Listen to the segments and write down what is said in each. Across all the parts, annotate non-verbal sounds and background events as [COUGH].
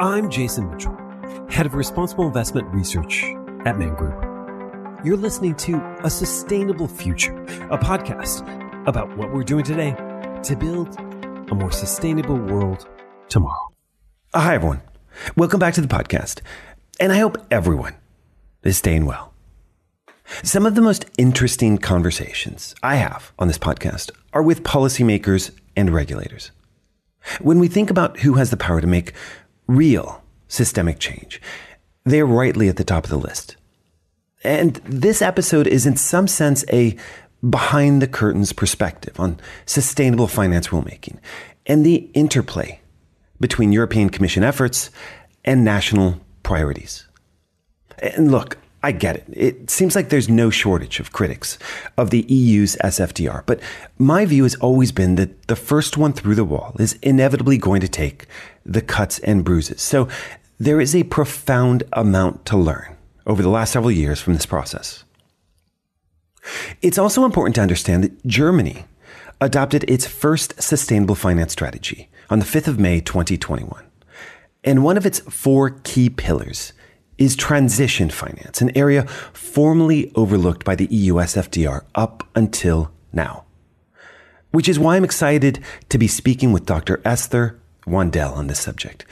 I'm Jason Mitchell, Head of Responsible Investment Research at Man Group. You're listening to A Sustainable Future, a podcast about what we're doing today to build a more sustainable world tomorrow. Hi, everyone. Welcome back to the podcast. And I hope everyone is staying well. Some of the most interesting conversations I have on this podcast are with policymakers and regulators. When we think about who has the power to make real systemic change, they're rightly at the top of the list. And this episode is, in some sense, a behind the curtains perspective on sustainable finance rulemaking and the interplay between European Commission efforts and national priorities. And look, I get it. It seems like there's no shortage of critics of the EU's SFDR, but my view has always been that the first one through the wall is inevitably going to take the cuts and bruises. So there is a profound amount to learn over the last several years from this process. It's also important to understand that Germany adopted its first sustainable finance strategy on the 5th of May 2021. And one of its four key pillars is transition finance, an area formerly overlooked by the EU SFDR up until now. Which is why I'm excited to be speaking with Dr. Esther Wandel on this subject.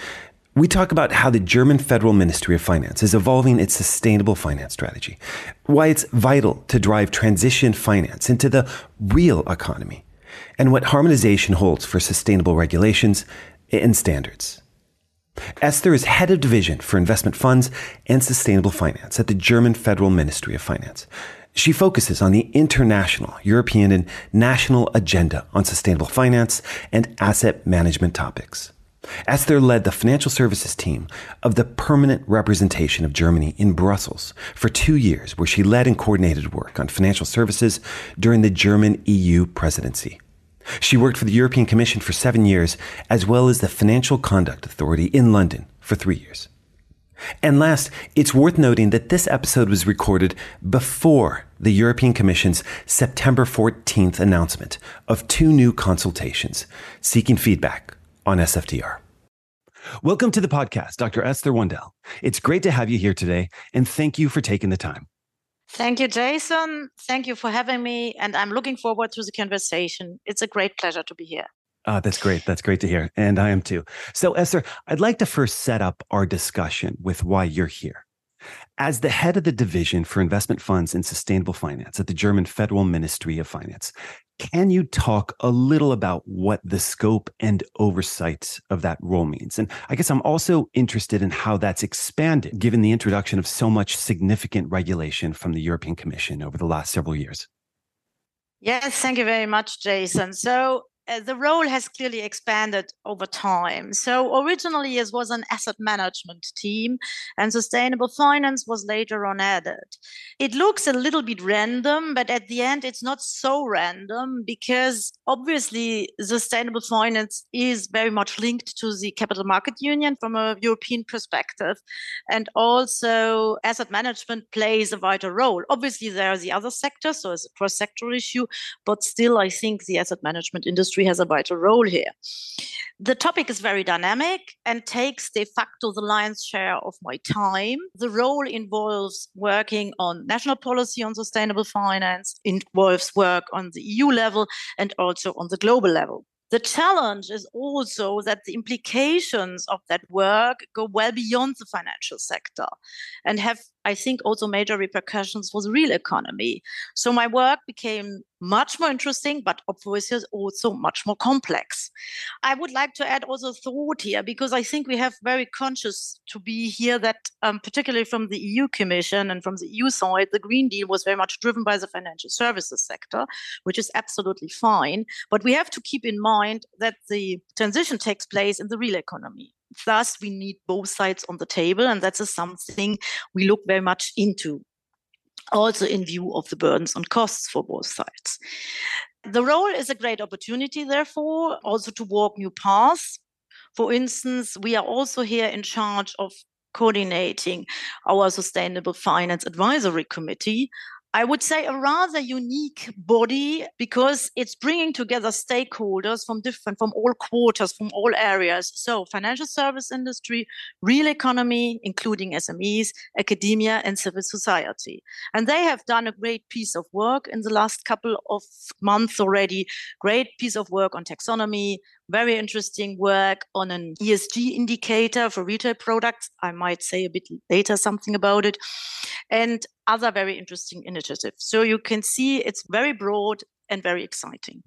We talk about how the German Federal Ministry of Finance is evolving its sustainable finance strategy, why it's vital to drive transition finance into the real economy, and what harmonization holds for sustainable regulations and standards. Esther is head of division for investment funds and sustainable finance at the German Federal Ministry of Finance. She focuses on the international, European, and national agenda on sustainable finance and asset management topics. Esther led the financial services team of the permanent representation of Germany in Brussels for two years, where she led and coordinated work on financial services during the German EU presidency. She worked for the European Commission for seven years, as well as the Financial Conduct Authority in London for three years. And last, it's worth noting that this episode was recorded before the European Commission's September 14th announcement of two new consultations seeking feedback on SFDR. Welcome to the podcast, Dr. Esther Wandel. It's great to have you here today, and thank you for taking the time. Thank you, Jason. Thank you for having me. And I'm looking forward to the conversation. It's a great pleasure to be here. Ah, that's great. That's great to hear. And I am too. So, Esther, I'd like to first set up our discussion with why you're here. As the head of the division for investment funds and sustainable finance at the German Federal Ministry of Finance, can you talk a little about what the scope and oversight of that role means? And I guess I'm also interested in how that's expanded given the introduction of so much significant regulation from the European Commission over the last several years. Yes, thank you very much, Jason. So, uh, the role has clearly expanded over time. So originally it was an asset management team and sustainable finance was later on added. It looks a little bit random, but at the end it's not so random because obviously sustainable finance is very much linked to the capital market union from a European perspective. And also asset management plays a vital role. Obviously there are the other sectors, so it's a cross-sector issue, but still I think the asset management industry industry has a vital role here. The topic is very dynamic and takes de facto the lion's share of my time. The role involves working on national policy on sustainable finance, involves work on the EU level and also on the global level. The challenge is also that the implications of that work go well beyond the financial sector and have, I think, also major repercussions for the real economy. So my work became much more interesting, but obviously also much more complex. I would like to add also thought here because I think we have very conscious to be here that, um, particularly from the EU Commission and from the EU side, the Green Deal was very much driven by the financial services sector, which is absolutely fine. But we have to keep in mind that the transition takes place in the real economy. Thus, we need both sides on the table, and that's something we look very much into also in view of the burdens and costs for both sides. The role is a great opportunity, therefore, also to walk new paths. For instance, we are also here in charge of coordinating our Sustainable Finance Advisory Committee, I would say a rather unique body because it's bringing together stakeholders from different, from all quarters, from all areas. So financial service industry, real economy, including SMEs, academia, and civil society. And they have done a great piece of work in the last couple of months already. Great piece of work on taxonomy, very interesting work on an ESG indicator for retail products. I might say a bit later something about it, and other very interesting initiatives. So you can see it's very broad and very exciting.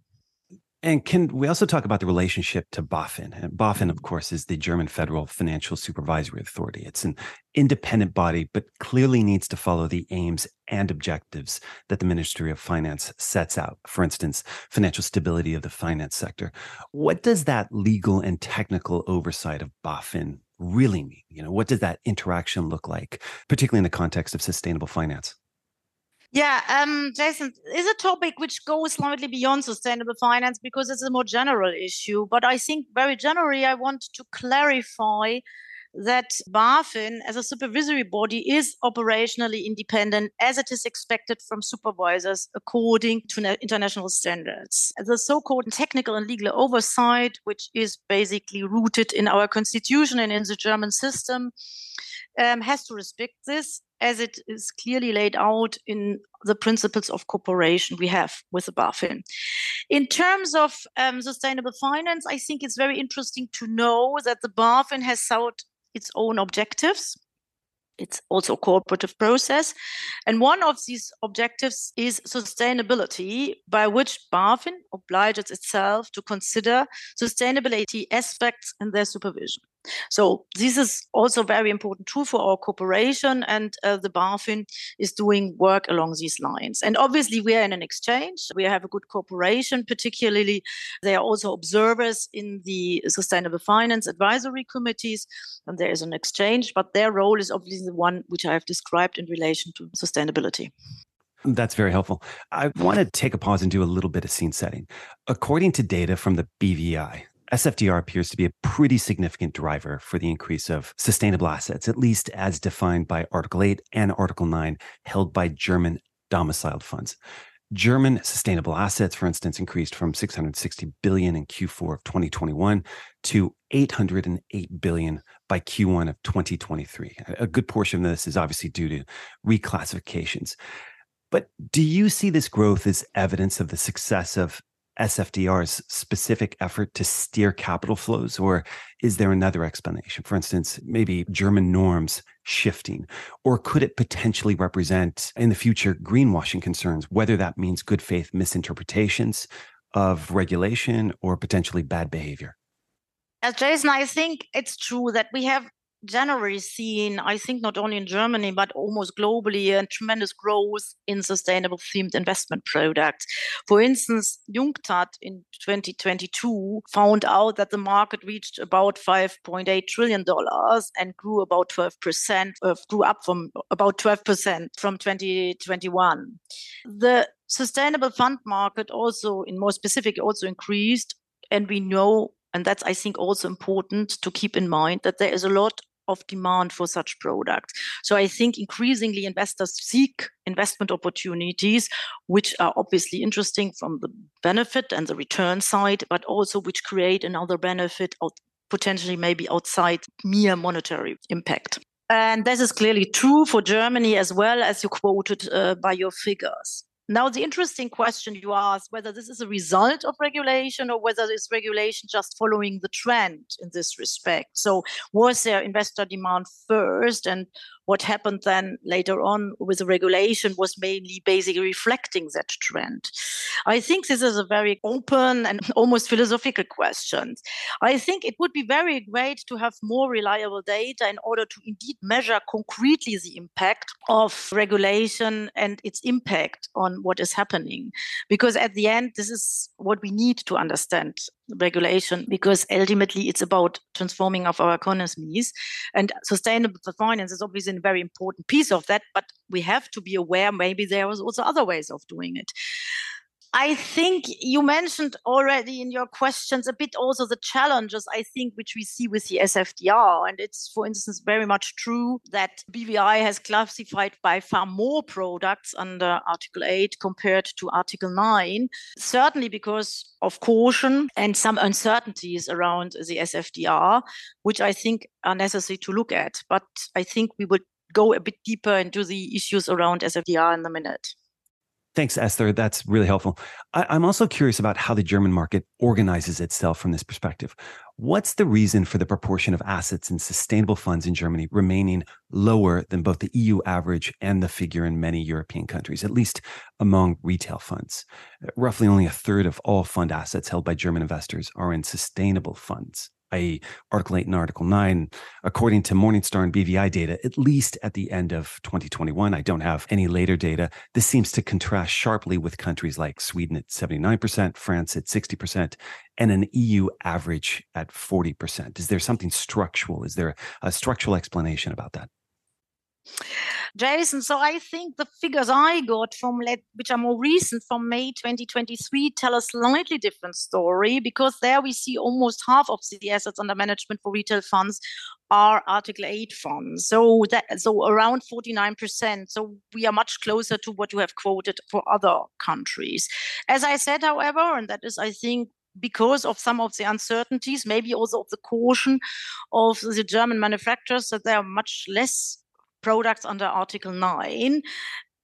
And can we also talk about the relationship to BaFin? And uh, BaFin, of course, is the German Federal Financial Supervisory Authority. It's an independent body, but clearly needs to follow the aims and objectives that the Ministry of Finance sets out. For instance, financial stability of the finance sector. What does that legal and technical oversight of BaFin really mean? You know, what does that interaction look like, particularly in the context of sustainable finance? Yeah, um, Jason, is a topic which goes slightly beyond sustainable finance because it's a more general issue. But I think very generally, I want to clarify that BaFin, as a supervisory body, is operationally independent as it is expected from supervisors according to international standards. The so called technical and legal oversight, which is basically rooted in our constitution and in the German system, um, has to respect this as it is clearly laid out in the principles of cooperation we have with the BaFin. In terms of um, sustainable finance, I think it's very interesting to know that the BaFin has sought its own objectives. It's also a cooperative process. And one of these objectives is sustainability, by which BaFin obliges itself to consider sustainability aspects in their supervision. So this is also very important too for our cooperation, and uh, the BaFin is doing work along these lines. And obviously, we are in an exchange. We have a good cooperation. Particularly, they are also observers in the sustainable finance advisory committees, and there is an exchange. But their role is obviously the one which I have described in relation to sustainability. That's very helpful. I want to take a pause and do a little bit of scene setting. According to data from the BVI, SFDR appears to be a pretty significant driver for the increase of sustainable assets, at least as defined by Article 8 and Article 9, held by German domiciled funds. German sustainable assets, for instance, increased from 660 billion in Q4 of 2021 to 808 billion by Q1 of 2023. A good portion of this is obviously due to reclassifications. But do you see this growth as evidence of the success of SFDR's specific effort to steer capital flows, or is there another explanation? For instance, maybe German norms shifting, or could it potentially represent in the future greenwashing concerns, whether that means good faith misinterpretations of regulation or potentially bad behavior? As Jason, I think it's true that we have generally seen, I think not only in Germany, but almost globally, a tremendous growth in sustainable themed investment products. For instance, UNCTAD in 2022 found out that the market reached about $5.8 trillion and grew about 12%, uh, grew up from about 12% from 2021. The sustainable fund market also, in more specific, also increased. And we know and that's i think also important to keep in mind that there is a lot of demand for such products. So I think increasingly investors seek investment opportunities, which are obviously interesting from the benefit and the return side, but also which create another benefit out, potentially maybe outside mere monetary impact. And this is clearly true for Germany as well as you quoted uh, by your figures. Now, the interesting question you ask whether this is a result of regulation or whether this regulation just following the trend in this respect. So, was there investor demand first, and what happened then later on with the regulation was mainly basically reflecting that trend. I think this is a very open and [LAUGHS] almost philosophical question. I think it would be very great to have more reliable data in order to indeed measure concretely the impact of regulation and its impact on what is happening. Because at the end, this is what we need to understand regulation because ultimately it's about transforming of our economies. And sustainable finance is obviously a very important piece of that but we have to be aware maybe there is also other ways of doing it I think you mentioned already in your questions a bit also the challenges, I think, which we see with the SFDR. And it's, for instance, very much true that BVI has classified by far more products under Article 8 compared to Article 9, certainly because of caution and some uncertainties around the SFDR, which I think are necessary to look at. But I think we would go a bit deeper into the issues around SFDR in a minute. Thanks, Esther. That's really helpful. I, am also curious about how the German market organizes itself from this perspective. What's the reason for the proportion of assets in sustainable funds in Germany remaining lower than both the EU average and the figure in many European countries, at least among retail funds? Roughly only a third of all fund assets held by German investors are in sustainable funds i.e., Article 8 and Article 9, according to Morningstar and BVI data, at least at the end of 2021. I don't have any later data. This seems to contrast sharply with countries like Sweden at 79%, France at 60%, and an EU average at 40%. Is there something structural? Is there a structural explanation about that? Jason, so I think the figures I got from which are more recent from May 2023 tell a slightly different story because there we see almost half of the assets under management for retail funds are Article 8 funds. So that so around 49%. So we are much closer to what you have quoted for other countries. As I said, however, and that is I think because of some of the uncertainties, maybe also of the caution of the German manufacturers that they are much less products under Article 9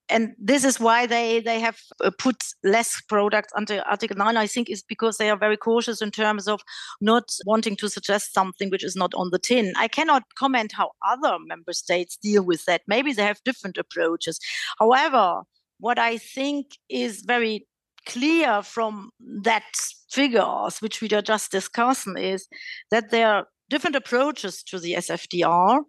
and this is why they they have uh, put less products under article 9 i think is because they are very cautious in terms of not wanting to suggest something which is not on the tin. I cannot comment how other member states deal with that. Maybe they have different approaches. However what i think is very clear from that figures which we are just discussing is that there are different approaches to the sfdr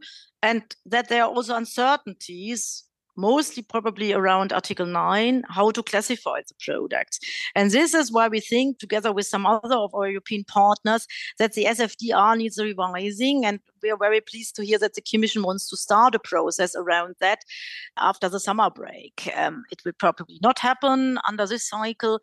and that there are also uncertainties mostly probably around article 9 how to classify the products. And this is why we think together with some other of our european partners that the sfdr needs revising and we are very pleased to hear that the commission wants to start a process around that after the summer break. Um, it will probably not happen under this cycle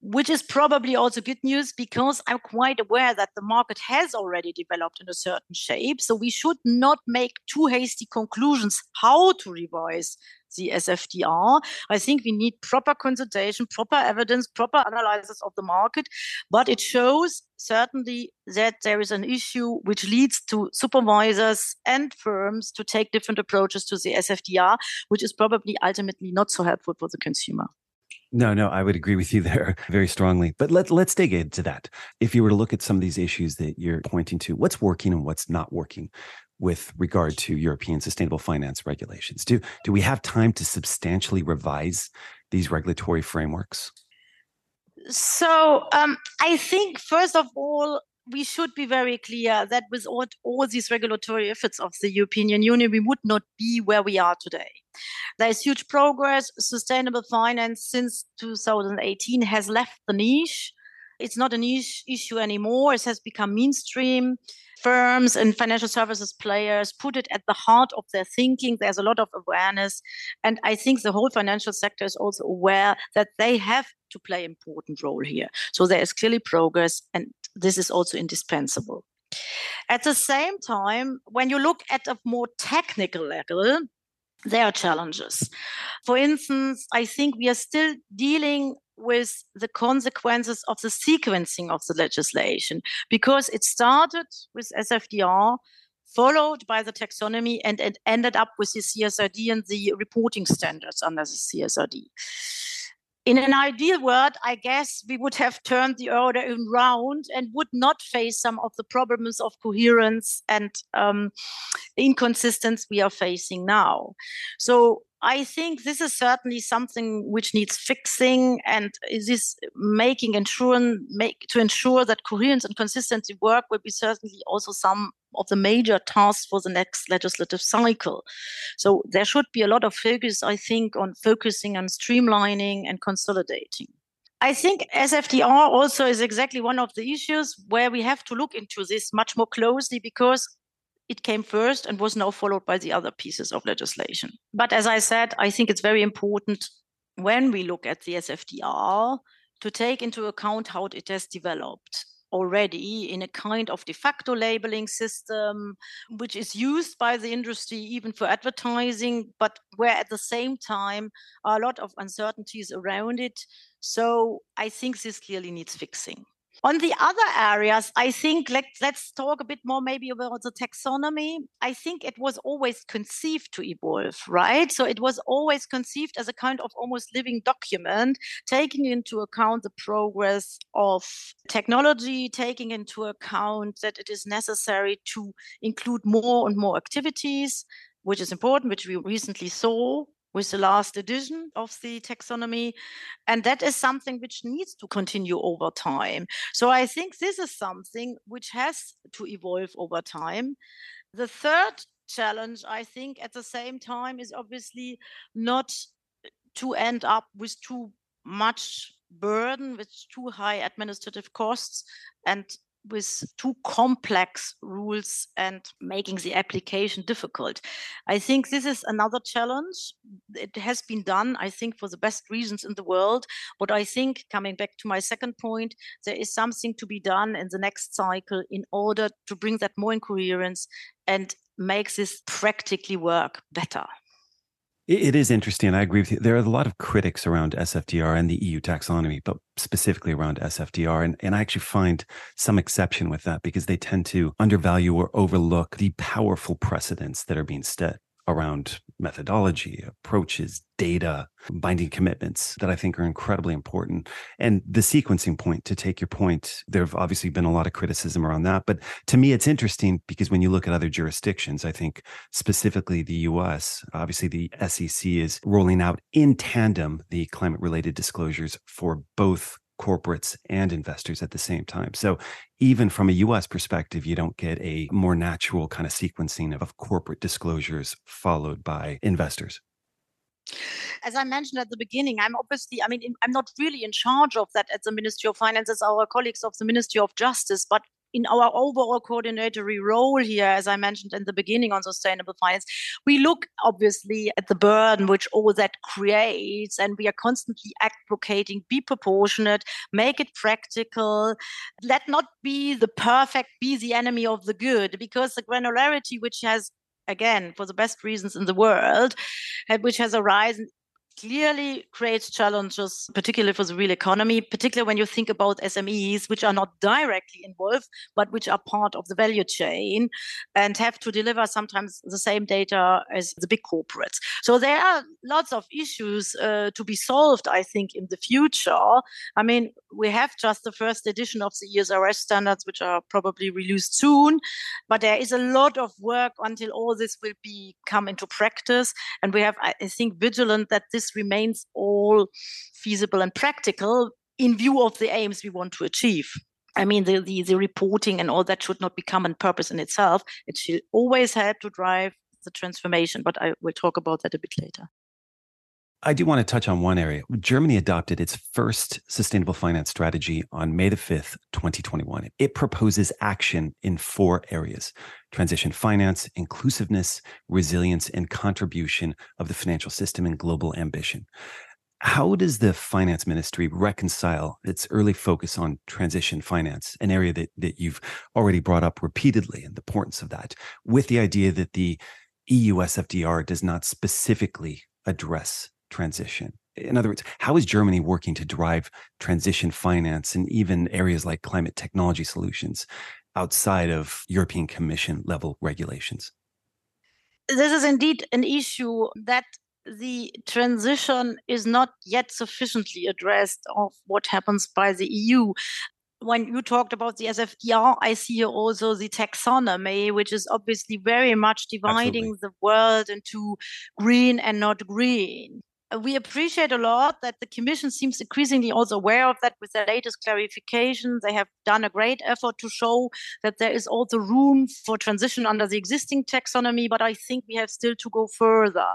which is probably also good news because I'm quite aware that the market has already developed in a certain shape. So we should not make too hasty conclusions how to revise the SFDR. I think we need proper consultation, proper evidence, proper analysis of the market. But it shows certainly that there is an issue which leads to supervisors and firms to take different approaches to the SFDR, which is probably ultimately not so helpful for the consumer. No, no, I would agree with you there [LAUGHS] very strongly. But let, let's dig into that. If you were to look at some of these issues that you're pointing to, what's working and what's not working with regard to European sustainable finance regulations? Do, do we have time to substantially revise these regulatory frameworks? So um, I think, first of all, we should be very clear that without all these regulatory efforts of the European Union, we would not be where we are today. There's huge progress. Sustainable finance since 2018 has left the niche. It's not a niche issue anymore. It has become mainstream. Firms and financial services players put it at the heart of their thinking. There's a lot of awareness. And I think the whole financial sector is also aware that they have to play an important role here. So there is clearly progress, and this is also indispensable. At the same time, when you look at a more technical level, there are challenges. For instance, I think we are still dealing with the consequences of the sequencing of the legislation because it started with SFDR, followed by the taxonomy, and it ended up with the CSRD and the reporting standards under the CSRD in an ideal world, I guess we would have turned the order around and would not face some of the problems of coherence and um, inconsistency we are facing now. So I think this is certainly something which needs fixing, and is this making ensure make to ensure that coherence and consistency work will be certainly also some of the major tasks for the next legislative cycle. So there should be a lot of focus, I think, on focusing on streamlining and consolidating. I think SFDR also is exactly one of the issues where we have to look into this much more closely because it came first and was now followed by the other pieces of legislation. But as I said, I think it's very important when we look at the SFDR to take into account how it has developed already in a kind of de facto labeling system, which is used by the industry even for advertising, but where at the same time are a lot of uncertainties around it. So I think this clearly needs fixing. On the other areas, I think let, let's talk a bit more maybe about the taxonomy. I think it was always conceived to evolve, right? So it was always conceived as a kind of almost living document, taking into account the progress of technology, taking into account that it is necessary to include more and more activities, which is important, which we recently saw with the last edition of the taxonomy. And that is something which needs to continue over time. So I think this is something which has to evolve over time. The third challenge, I think, at the same time, is obviously not to end up with too much burden with too high administrative costs and with too complex rules and making the application difficult. I think this is another challenge. It has been done, I think, for the best reasons in the world. But I think, coming back to my second point, there is something to be done in the next cycle in order to bring that more in coherence and make this practically work better. It is interesting. I agree with you. There are a lot of critics around SFDR and the EU taxonomy, but specifically around SFDR. And, and I actually find some exception with that because they tend to undervalue or overlook the powerful precedents that are being set around methodology, approaches, data, binding commitments that I think are incredibly important. And the sequencing point, to take your point, there have obviously been a lot of criticism around that. But to me, it's interesting because when you look at other jurisdictions, I think specifically the US, obviously the SEC is rolling out in tandem the climate related disclosures for both corporates and investors at the same time. So even from a US perspective, you don't get a more natural kind of sequencing of corporate disclosures followed by investors. As I mentioned at the beginning, I'm obviously, I mean, I'm not really in charge of that at the Ministry of Finance as our colleagues of the Ministry of Justice, but in our overall coordinatory role here, as I mentioned in the beginning on sustainable finance, we look obviously at the burden which all that creates, and we are constantly advocating be proportionate, make it practical, let not be the perfect, be the enemy of the good, because the granularity which has again for the best reasons in the world uh, which has arisen clearly creates challenges, particularly for the real economy, particularly when you think about SMEs, which are not directly involved, but which are part of the value chain and have to deliver sometimes the same data as the big corporates. So there are lots of issues uh, to be solved, I think, in the future. I mean, we have just the first edition of the ESRS standards, which are probably released soon, but there is a lot of work until all this will be come into practice. And we have, I think, vigilant that this this remains all feasible and practical in view of the aims we want to achieve. I mean, the, the, the reporting and all that should not become a purpose in itself. It should always help to drive the transformation, but I will talk about that a bit later. I do want to touch on one area. Germany adopted its first sustainable finance strategy on May the 5th, 2021. It proposes action in four areas transition finance, inclusiveness, resilience, and contribution of the financial system and global ambition. How does the finance ministry reconcile its early focus on transition finance, an area that, that you've already brought up repeatedly and the importance of that, with the idea that the EU SFDR does not specifically address transition? In other words, how is Germany working to drive transition finance and even areas like climate technology solutions outside of European Commission level regulations? This is indeed an issue that the transition is not yet sufficiently addressed of what happens by the EU when you talked about the SFDR, I see also the taxonomy, which is obviously very much dividing Absolutely. the world into green and not green Uh, we appreciate a lot that the Commission seems increasingly also aware of that with their latest clarification. They have done a great effort to show that there is also room for transition under the existing taxonomy, but I think we have still to go further.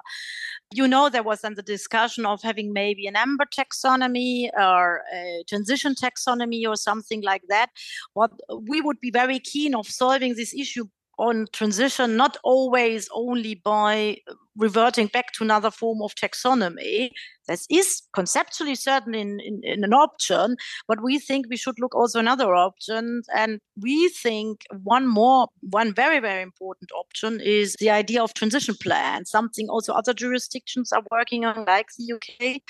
You know, there was then the discussion of having maybe an amber taxonomy or a transition taxonomy or something like that. What we would be very keen of solving this issue on transition, not always only by uh, reverting back to another form of taxonomy. This is conceptually certain in, in, in, an option, but we think we should look also another option. And we think one more, one very, very important option is the idea of transition plan, something also other jurisdictions are working on, like the UK,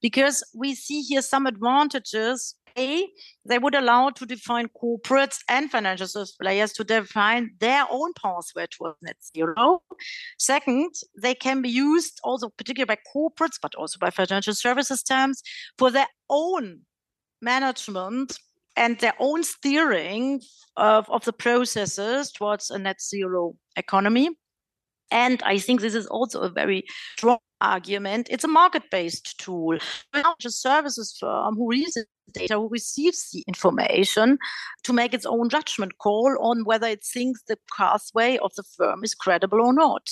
because we see here some advantages they would allow to define corporates and financial service players to define their own pathway towards net zero. Second, they can be used also particularly by corporates, but also by financial services terms for their own management and their own steering of, of the processes towards a net zero economy. And I think this is also a very strong argument. It's a market based tool. A services firm who reads data who receives the information to make its own judgment call on whether it thinks the pathway of the firm is credible or not.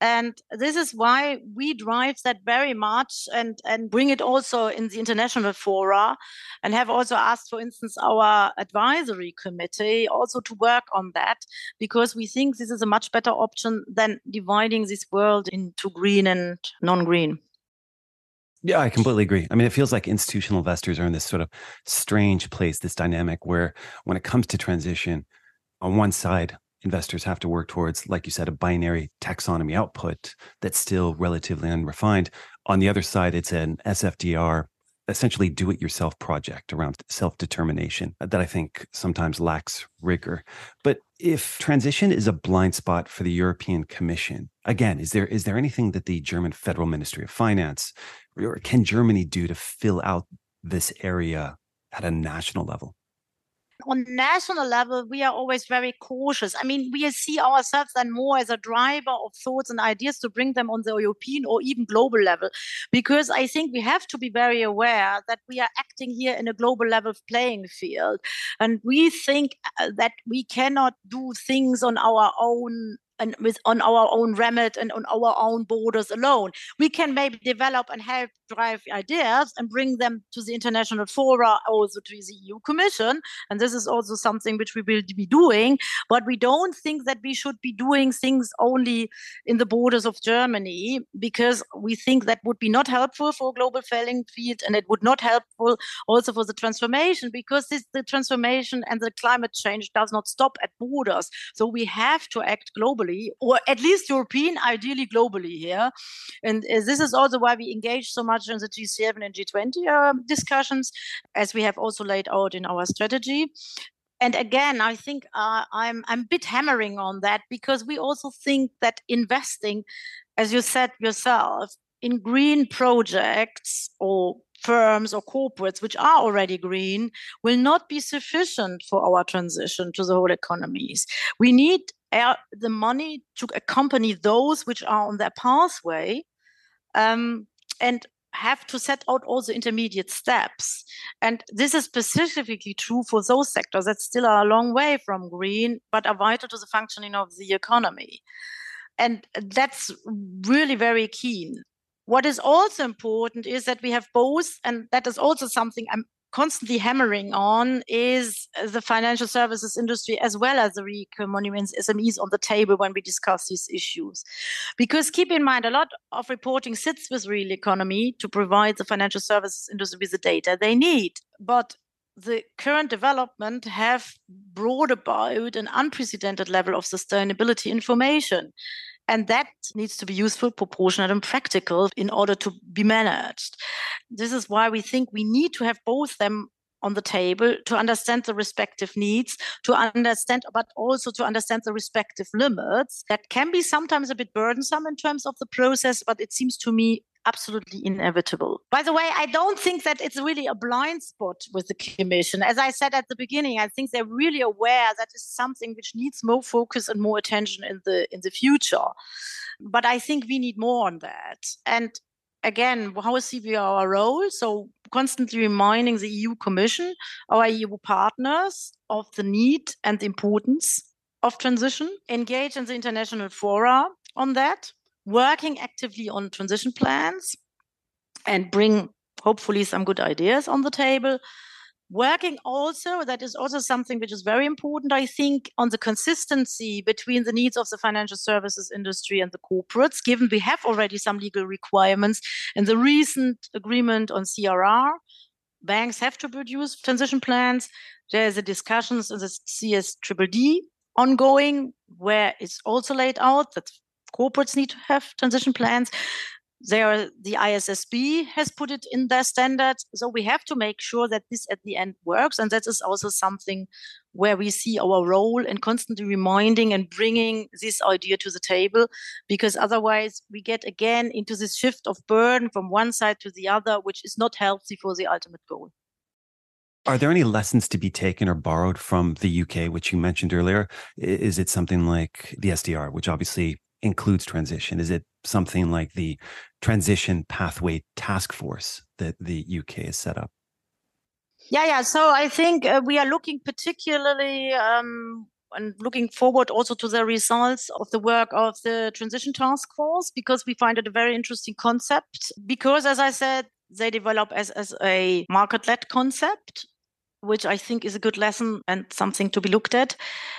And this is why we drive that very much and, and bring it also in the international fora and have also asked, for instance, our advisory committee also to work on that because we think this is a much better option than dividing this world into green and non green. Yeah, I completely agree. I mean, it feels like institutional investors are in this sort of strange place, this dynamic where when it comes to transition, on one side, investors have to work towards, like you said, a binary taxonomy output that's still relatively unrefined. On the other side, it's an SFDR, essentially do it yourself project around self determination that I think sometimes lacks rigor. But if transition is a blind spot for the European Commission, again, is there is there anything that the German Federal Ministry of Finance or can Germany do to fill out this area at a national level? on national level, we are always very cautious. I mean, we see ourselves then more as a driver of thoughts and ideas to bring them on the European or even global level, because I think we have to be very aware that we are acting here in a global level playing field. And we think uh, that we cannot do things on our own and with on our own remit and on our own borders alone. We can maybe develop and help drive ideas and bring them to the international fora, also to the EU Commission. And this is also something which we will be doing. But we don't think that we should be doing things only in the borders of Germany because we think that would be not helpful for global playing field and it would not helpful also for the transformation because this, the transformation and the climate change does not stop at borders. So we have to act globally or at least European, ideally globally here. And uh, this is also why we engage so much much in the G7 and G20 uh, discussions, as we have also laid out in our strategy. And again, I think uh, I'm I'm a bit hammering on that because we also think that investing, as you said yourself, in green projects or firms or corporates which are already green will not be sufficient for our transition to the whole economies. We need the money to accompany those which are on their pathway. Um, and have to set out all the intermediate steps. And this is specifically true for those sectors that still are a long way from green, but are vital to the functioning of the economy. And that's really very keen. What is also important is that we have both, and that is also something I'm constantly hammering on is the financial services industry as well as the REIC monuments SMEs on the table when we discuss these issues. Because keep in mind, a lot of reporting sits with real economy to provide the financial services industry with the data they need. But the current development have brought about an unprecedented level of sustainability information and that needs to be useful, proportionate, and practical in order to be managed. This is why we think we need to have both them on the table to understand the respective needs, to understand, but also to understand the respective limits. That can be sometimes a bit burdensome in terms of the process, but it seems to me absolutely inevitable. By the way, I don't think that it's really a blind spot with the Commission. As I said at the beginning, I think they're really aware that is something which needs more focus and more attention in the in the future. But I think we need more on that. And again, how see we our role? So constantly reminding the EU Commission, our EU partners, of the need and the importance of transition, engage in the international fora on that working actively on transition plans and bring hopefully some good ideas on the table working also that is also something which is very important i think on the consistency between the needs of the financial services industry and the corporates given we have already some legal requirements in the recent agreement on crr banks have to produce transition plans. There's a discussions in the CSDDD ongoing where it's also laid out that corporates need to have transition plans there the ISSB has put it in their standard. So we have to make sure that this at the end works. And that is also something where we see our role in constantly reminding and bringing this idea to the table, because otherwise we get again into this shift of burden from one side to the other, which is not healthy for the ultimate goal. Are there any lessons to be taken or borrowed from the UK, which you mentioned earlier? Is it something like the SDR, which obviously includes transition? Is it something like the transition pathway task force that the UK has set up? Yeah, yeah. So I think uh, we are looking particularly um, and looking forward also to the results of the work of the transition task force because we find it a very interesting concept. Because, as I said, they develop as, as a market led concept which I think is a good lesson and something to be looked at.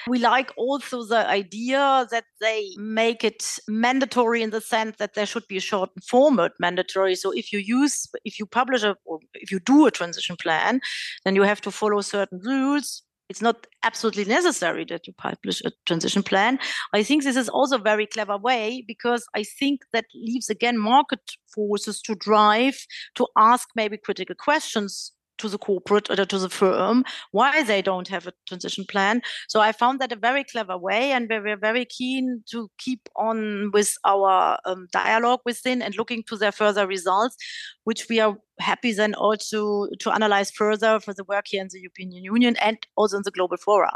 We like also the idea that they make it mandatory in the sense that there should be a short format mandatory. So if you use, if you publish a, or if you do a transition plan, then you have to follow certain rules. It's not absolutely necessary that you publish a transition plan. I think this is also a very clever way because I think that leaves again market forces to drive, to ask maybe critical questions to the corporate or to the firm why they don't have a transition plan. So I found that a very clever way, and we were very keen to keep on with our um, dialogue within and looking to their further results, which we are happy then also to analyze further for the work here in the European Union and also in the global fora.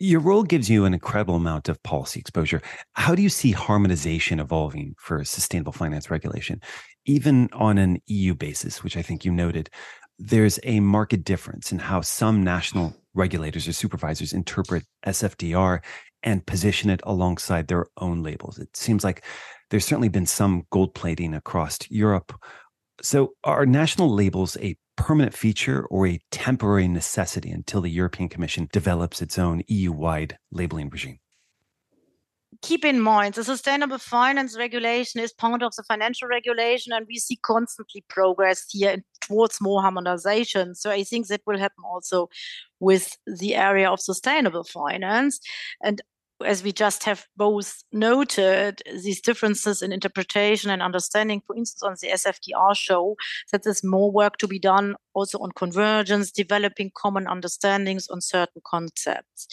Your role gives you an incredible amount of policy exposure. How do you see harmonization evolving for sustainable finance regulation, even on an EU basis, which I think you noted? There's a market difference in how some national regulators or supervisors interpret SFDR and position it alongside their own labels. It seems like there's certainly been some gold plating across Europe. So, are national labels a permanent feature or a temporary necessity until the European Commission develops its own EU wide labeling regime? Keep in mind the sustainable finance regulation is part of the financial regulation and we see constantly progress here towards more harmonization so i think that will happen also with the area of sustainable finance and as we just have both noted, these differences in interpretation and understanding, for instance, on the SFDR show that there's more work to be done also on convergence, developing common understandings on certain concepts.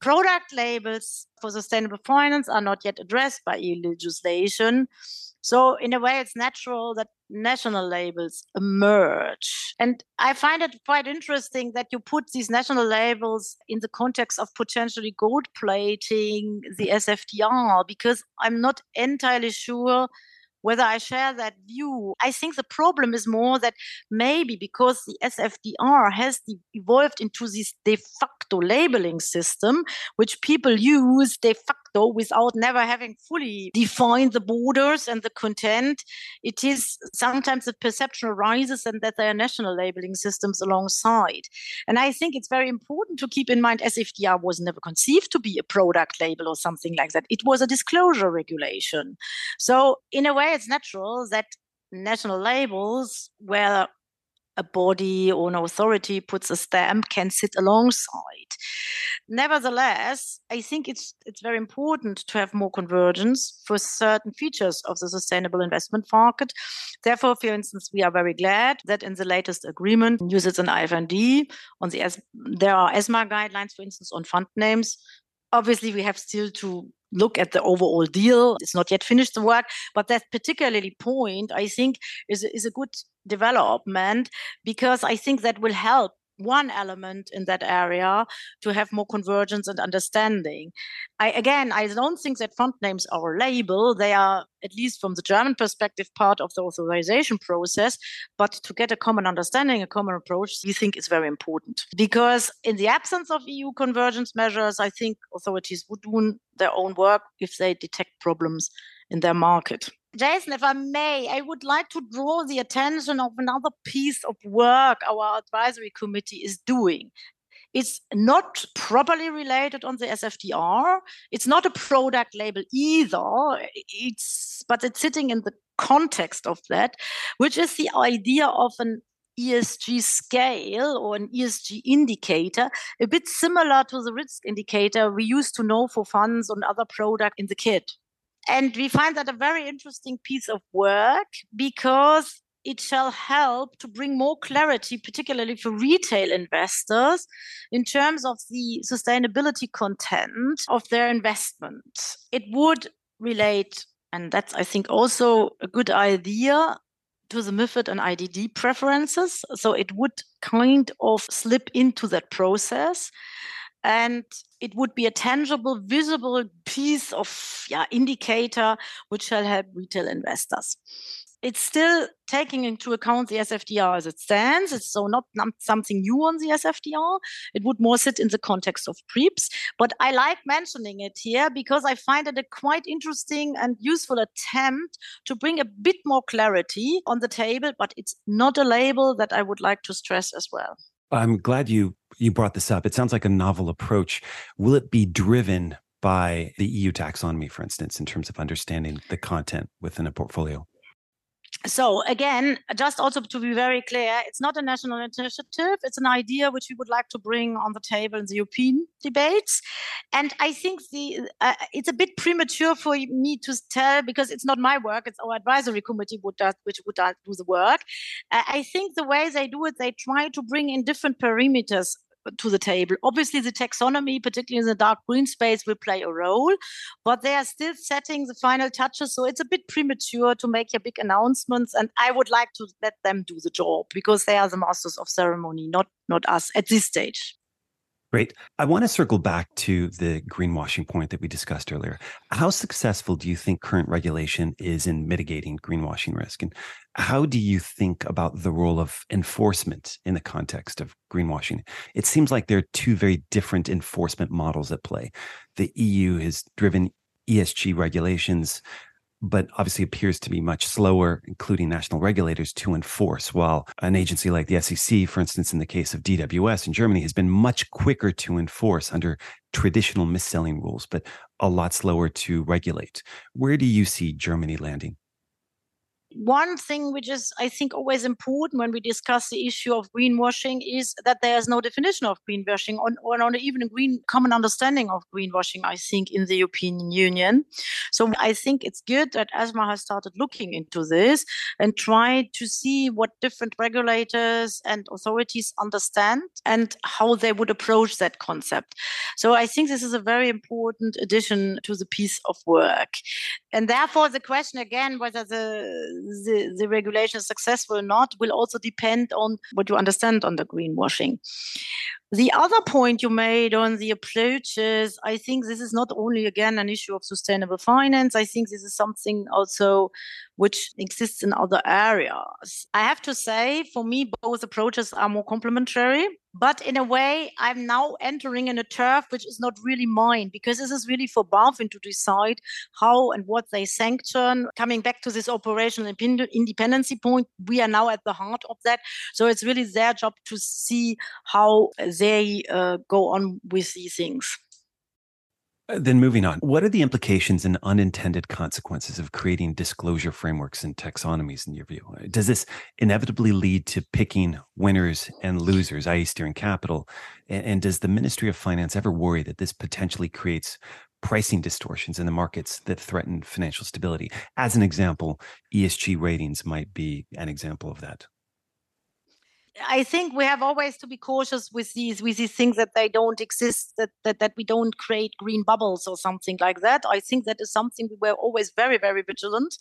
Product labels for sustainable finance are not yet addressed by EU legislation. So, in a way, it's natural that national labels emerge. And I find it quite interesting that you put these national labels in the context of potentially gold plating the SFDR, because I'm not entirely sure whether I share that view. I think the problem is more that maybe because the SFDR has evolved into this de facto labeling system, which people use de facto without never having fully defined the borders and the content, it is sometimes the perception arises and that there are national labeling systems alongside. And I think it's very important to keep in mind SFDR was never conceived to be a product label or something like that. It was a disclosure regulation. So in a way, it's natural that national labels where a body or an authority puts a stamp can sit alongside. Nevertheless, I think it's it's very important to have more convergence for certain features of the sustainable investment market. Therefore, for instance, we are very glad that in the latest agreement, UCITS and AIFMD on the there are ESMA guidelines, for instance, on fund names. Obviously, we have still to look at the overall deal. It's not yet finished the work, but that particularly point I think is is a good development because I think that will help one element in that area to have more convergence and understanding. I again, I don't think that fund names are a label. They are, at least from the German perspective, part of the authorization process. But to get a common understanding, a common approach, we think is very important. Because in the absence of EU convergence measures, I think authorities would do their own work if they detect problems in their market. Jason, if I may, I would like to draw the attention of another piece of work our advisory committee is doing. It's not properly related on the SFDR. It's not a product label either. It's but it's sitting in the context of that, which is the idea of an ESG scale or an ESG indicator, a bit similar to the risk indicator we used to know for funds and other product in the KID. And we find that a very interesting piece of work because it shall help to bring more clarity, particularly for retail investors, in terms of the sustainability content of their investment. It would relate, and that's, I think, also a good idea to the MIFID and IDD preferences. So it would kind of slip into that process. And it would be a tangible, visible piece of yeah, indicator which shall help retail investors it's still taking into account the SFDR as it stands. It's so not, something new on the SFDR. It would more sit in the context of PRIIPs. But I like mentioning it here because I find it a quite interesting and useful attempt to bring a bit more clarity on the table, but it's not a label that I would like to stress as well. I'm glad you you brought this up. It sounds like a novel approach. Will it be driven by the EU taxonomy, for instance, in terms of understanding the content within a portfolio? so again, just also to be very clear, it's not a national initiative. It's an idea which we would like to bring on the table in the European debates. And I think the uh, it's a bit premature for me to tell because it's not my work. It's our advisory committee would which would do the work. Uh, I think the way they do it, they try to bring in different perimeters to the table. Obviously, the taxonomy, particularly in the dark green space, will play a role, but they are still setting the final touches. So it's a bit premature to make a big announcements. And I would like to let them do the job because they are the masters of ceremony, not not us at this stage. Great. I want to circle back to the greenwashing point that we discussed earlier. How successful do you think current regulation is in mitigating greenwashing risk? And how do you think about the role of enforcement in the context of greenwashing? It seems like there are two very different enforcement models at play. The EU has driven ESG regulations but obviously appears to be much slower, including national regulators, to enforce. While an agency like the SEC, for instance, in the case of DWS in Germany, has been much quicker to enforce under traditional mis-selling rules, but a lot slower to regulate. Where do you see Germany landing? One thing which is, I think, always important when we discuss the issue of greenwashing is that there is no definition of greenwashing or, or not even a green common understanding of greenwashing, I think, in the European Union. So I think it's good that ESMA has started looking into this and tried to see what different regulators and authorities understand and how they would approach that concept. So I think this is a very important addition to the piece of work. And therefore, the question again whether the the, the regulation is successful or not will also depend on what you understand under greenwashing. The other point you made on the approaches, I think this is not only again an issue of sustainable finance. I think this is something also which exists in other areas. I have to say, for me, both approaches are more complementary. But in a way, I'm now entering in a turf which is not really mine because this is really for BaFin to decide how and what they sanction. Coming back to this operational independency point, we are now at the heart of that. So it's really their job to see how they uh, go on with these things. Uh, then moving on, what are the implications and unintended consequences of creating disclosure frameworks and taxonomies in your view? Uh, does this inevitably lead to picking winners and losers, i.e., steering capital? And does the Ministry of Finance ever worry that this potentially creates pricing distortions in the markets that threaten financial stability? As an example, ESG ratings might be an example of that. I think we have always to be cautious with these with these things that they don't exist, that, that that we don't create green bubbles or something like that. I think that is something we were always very, very vigilant.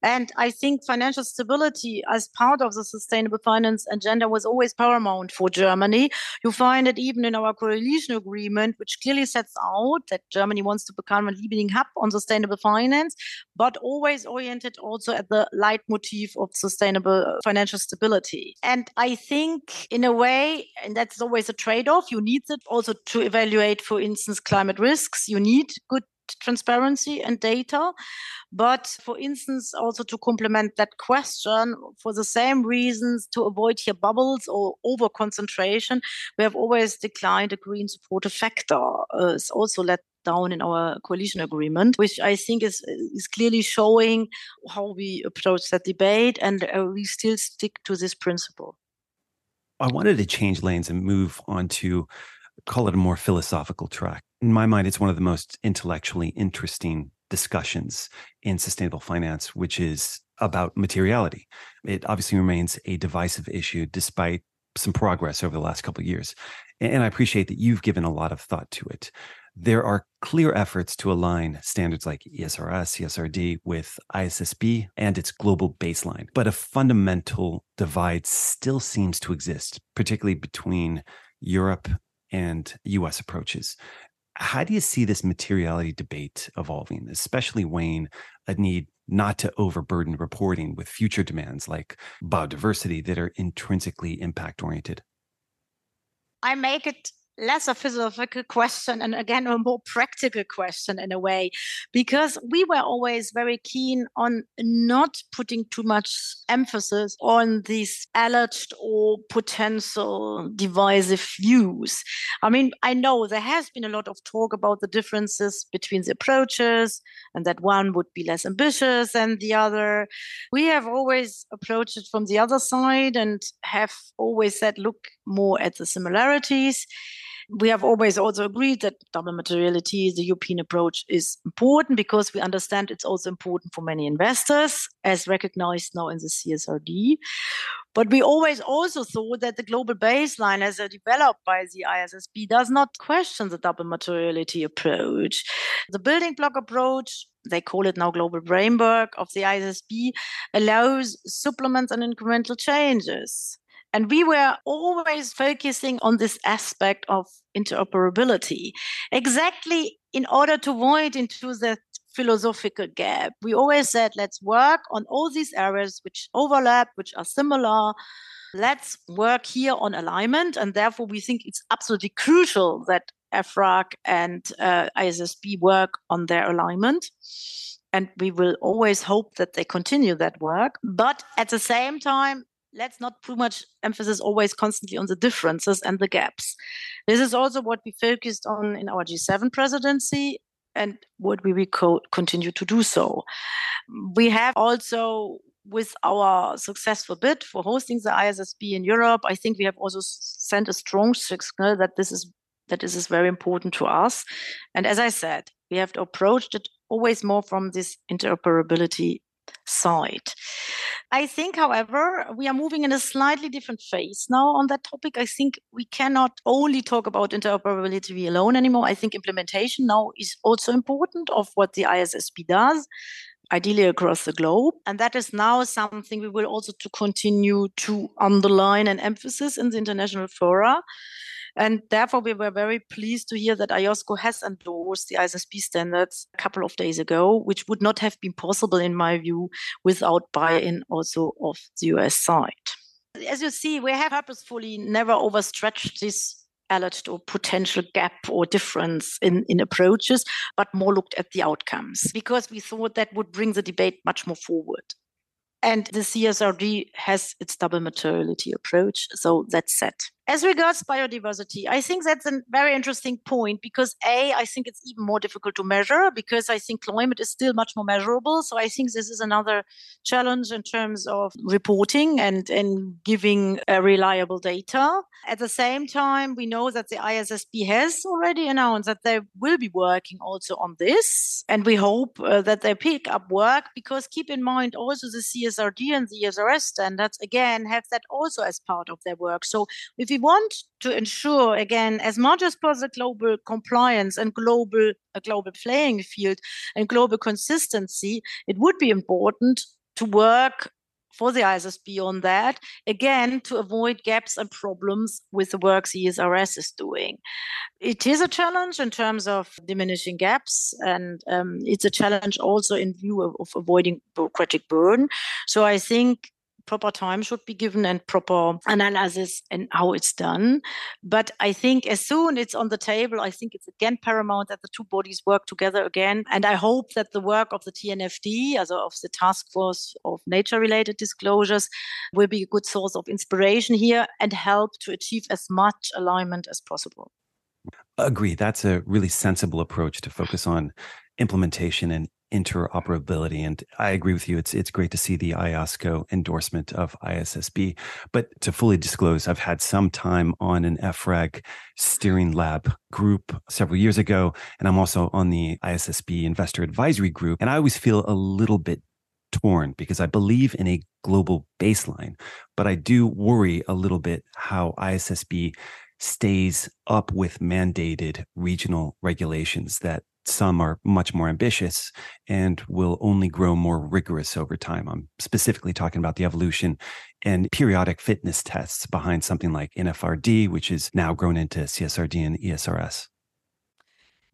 And I think financial stability as part of the sustainable finance agenda was always paramount for Germany. You find it even in our coalition agreement, which clearly sets out that Germany wants to become a leading hub on sustainable finance, but always oriented also at the leitmotif of sustainable financial stability. And I think, in a way, and that's always a trade off, you need it also to evaluate, for instance, climate risks. You need good transparency and data. But for instance, also to complement that question, for the same reasons, to avoid here bubbles or over concentration, we have always declined a green supporting factor. Uh, it's also let down in our coalition agreement, which I think is is clearly showing how we approach that debate, and uh, we still stick to this principle. I wanted to change lanes and move on to call it a more philosophical track. In my mind, it's one of the most intellectually interesting discussions in sustainable finance, which is about materiality. It obviously remains a divisive issue despite some progress over the last couple of years. And I appreciate that you've given a lot of thought to it. There are clear efforts to align standards like ESRS, CSRD with ISSB and its global baseline. But a fundamental divide still seems to exist, particularly between Europe and US approaches. How do you see this materiality debate evolving, especially weighing a need not to overburden reporting with future demands like biodiversity that are intrinsically impact oriented? I make it less a philosophical question and again a more practical question in a way because we were always very keen on not putting too much emphasis on these alleged or potential divisive views. I mean i know there has been a lot of talk about the differences between the approaches and that one would be less ambitious than the other. We have always approached it from the other side and have always said look more at the similarities we have always also agreed that double materiality, the European approach, is important because we understand it's also important for many investors, as recognized now in the CSRD. But we always also thought that the global baseline, as developed by the ISSB, does not question the double materiality approach. The building block approach they call it now global framework of the ISSB, allows supplements and incremental changes. And we were always focusing on this aspect of interoperability, exactly in order to avoid into the philosophical gap. We always said, let's work on all these areas which overlap, which are similar. Let's work here on alignment. And therefore, we think it's absolutely crucial that EFRAG and uh, ISSB work on their alignment. And we will always hope that they continue that work. But at the same time, let's not put much emphasis always constantly on the differences and the gaps. This is also what we focused on in our G7 presidency and what we will co- continue to do so. We have also with our successful bid for hosting the ISSB in Europe, I think we have also sent a strong signal that this is that this is very important to us. And as I said, we have approached it always more from this interoperability side. I think, however, we are moving in a slightly different phase now on that topic. I think we cannot only talk about interoperability alone anymore. I think implementation now is also important of what the ISSB does ideally across the globe and that is now something we will also to continue to underline and emphasis in the international fora and therefore, we were very pleased to hear that IOSCO has endorsed the ISSB standards a couple of days ago, which would not have been possible, in my view, without buy in also of the US side. As you see, we have purposefully never overstretched this alleged or potential gap or difference in, in approaches, but more looked at the outcomes because we thought that would bring the debate much more forward. And the CSRD has its double materiality approach, so that's set. As regards biodiversity, I think that's a very interesting point because A, I think it's even more difficult to measure because I think climate is still much more measurable. So I think this is another challenge in terms of reporting and, and giving reliable data. At the same time, we know that the ISSB has already announced that they will be working also on this. And we hope uh, that they pick up work because keep in mind also the CSRD and the ESRS standards, again, have that also as part of their work. So if you we want to ensure again as much as possible global compliance and global a global playing field and global consistency it would be important to work for the ISSB on that, again, to avoid gaps and problems with the work CSRS is doing. It is a challenge in terms of diminishing gaps, and um, it's a challenge also in view of, of avoiding bureaucratic burden. So I think proper time should be given and proper analysis and how it's done. But I think as soon it's on the table, I think it's again paramount that the two bodies work together again. And I hope that the work of the TNFD, also of the Task Force of Nature related disclosures, will be a good source of inspiration here and help to achieve as much alignment as possible. Agree. That's a really sensible approach to focus on implementation and interoperability. And I agree with you. It's it's great to see the IOSCO endorsement of ISSB. But to fully disclose, I've had some time on an EFRAG steering lab group several years ago, and I'm also on the ISSB investor advisory group. And I always feel a little bit torn because I believe in a global baseline, but I do worry a little bit how ISSB stays up with mandated regional regulations that some are much more ambitious and will only grow more rigorous over time. I'm specifically talking about the evolution and periodic fitness tests behind something like NFRD, which is now grown into CSRD and ESRS.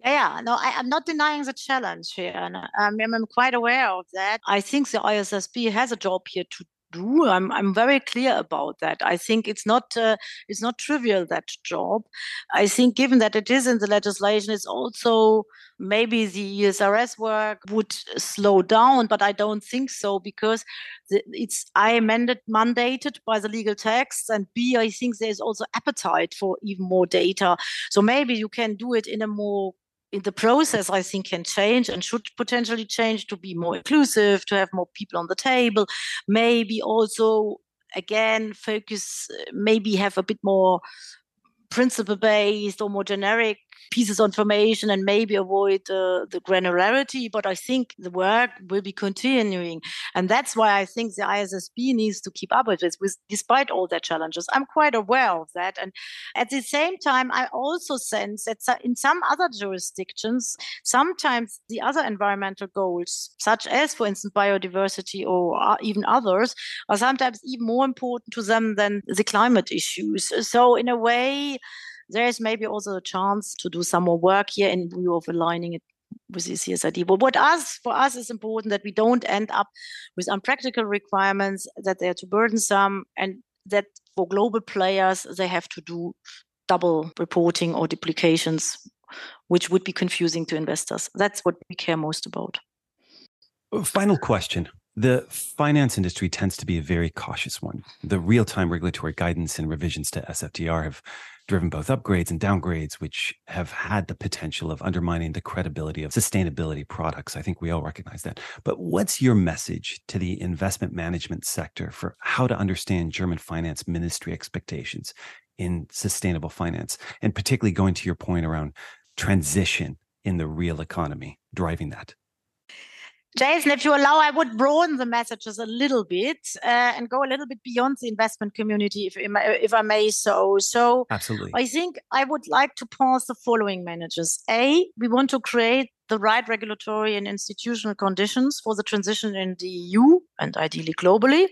Yeah, no, I, am not denying the challenge here. And um, I'm quite aware of that. I think the ISSB has a job here to do. I'm I'm very clear about that. I think it's not uh, it's not trivial that job. I think given that it is in the legislation, it's also maybe the ESRS work would slow down, but I don't think so because the, it's I amended mandated by the legal text, and B I think there's also appetite for even more data. So maybe you can do it in a more in the process, I think can change and should potentially change to be more inclusive, to have more people on the table, maybe also again focus, maybe have a bit more principle based or more generic pieces of information and maybe avoid uh, the granularity. But I think the work will be continuing. And that's why I think the ISSB needs to keep up with this, with, despite all their challenges. I'm quite aware of that. And at the same time, I also sense that in some other jurisdictions, sometimes the other environmental goals, such as, for instance, biodiversity or uh, even others, are sometimes even more important to them than the climate issues. So, in a way, there is maybe also a chance to do some more work here in view of aligning it with the CSRD. But what us for us is important that we don't end up with unpractical requirements that they're too burdensome and that for global players they have to do double reporting or duplications, which would be confusing to investors. That's what we care most about. Uh, final question. The finance industry tends to be a very cautious one. The real time regulatory guidance and revisions to SFDR have driven both upgrades and downgrades, which have had the potential of undermining the credibility of sustainability products. I think we all recognize that. But what's your message to the investment management sector for how to understand German finance ministry expectations in sustainable finance? And particularly going to your point around transition in the real economy, driving that. Jason, if you allow, I would broaden the messages a little bit uh, and go a little bit beyond the investment community, if, if I may so. So, absolutely, I think I would like to pause the following managers. A, we want to create the right regulatory and institutional conditions for the transition in the EU and ideally globally.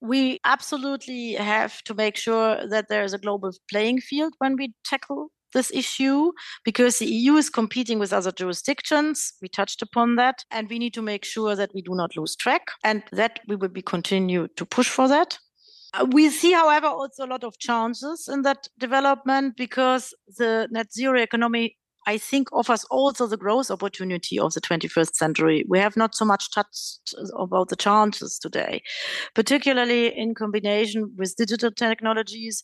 We absolutely have to make sure that there is a global playing field when we tackle this issue because the EU is competing with other jurisdictions. We touched upon that. And we need to make sure that we do not lose track and that we will be continue to push for that. Uh, we see, however, also a lot of chances in that development because the net zero economy, I think, offers also the growth opportunity of the 21st century. We have not so much touched about the chances today, particularly in combination with digital technologies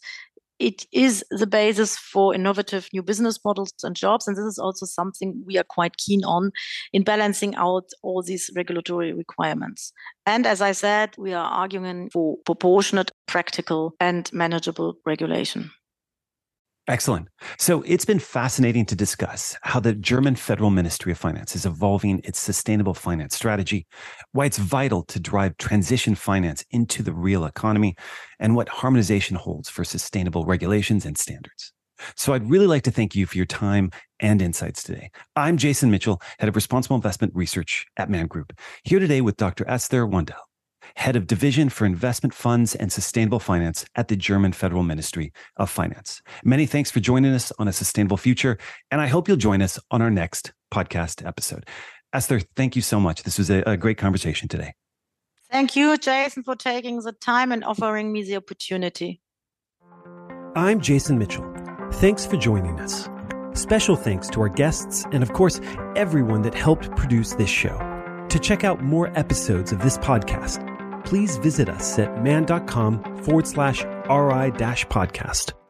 it is the basis for innovative new business models and jobs. And this is also something we are quite keen on in balancing out all these regulatory requirements. And as I said, we are arguing for proportionate, practical, and manageable regulation. Excellent. So it's been fascinating to discuss how the German Federal Ministry of Finance is evolving its sustainable finance strategy, why it's vital to drive transition finance into the real economy, and what harmonization holds for sustainable regulations and standards. So I'd really like to thank you for your time and insights today. I'm Jason Mitchell, head of responsible investment research at Man Group, here today with Dr. Esther Wandel head of division for investment funds and sustainable finance at the German Federal Ministry of Finance. Many thanks for joining us on a sustainable future, and I hope you'll join us on our next podcast episode. Esther, thank you so much. This was a, a great conversation today. Thank you, Jason, for taking the time and offering me the opportunity. I'm Jason Mitchell. Thanks for joining us. Special thanks to our guests and, of course, everyone that helped produce this show. To check out more episodes of this podcast, please visit us at man.com forward slash RI dash podcast.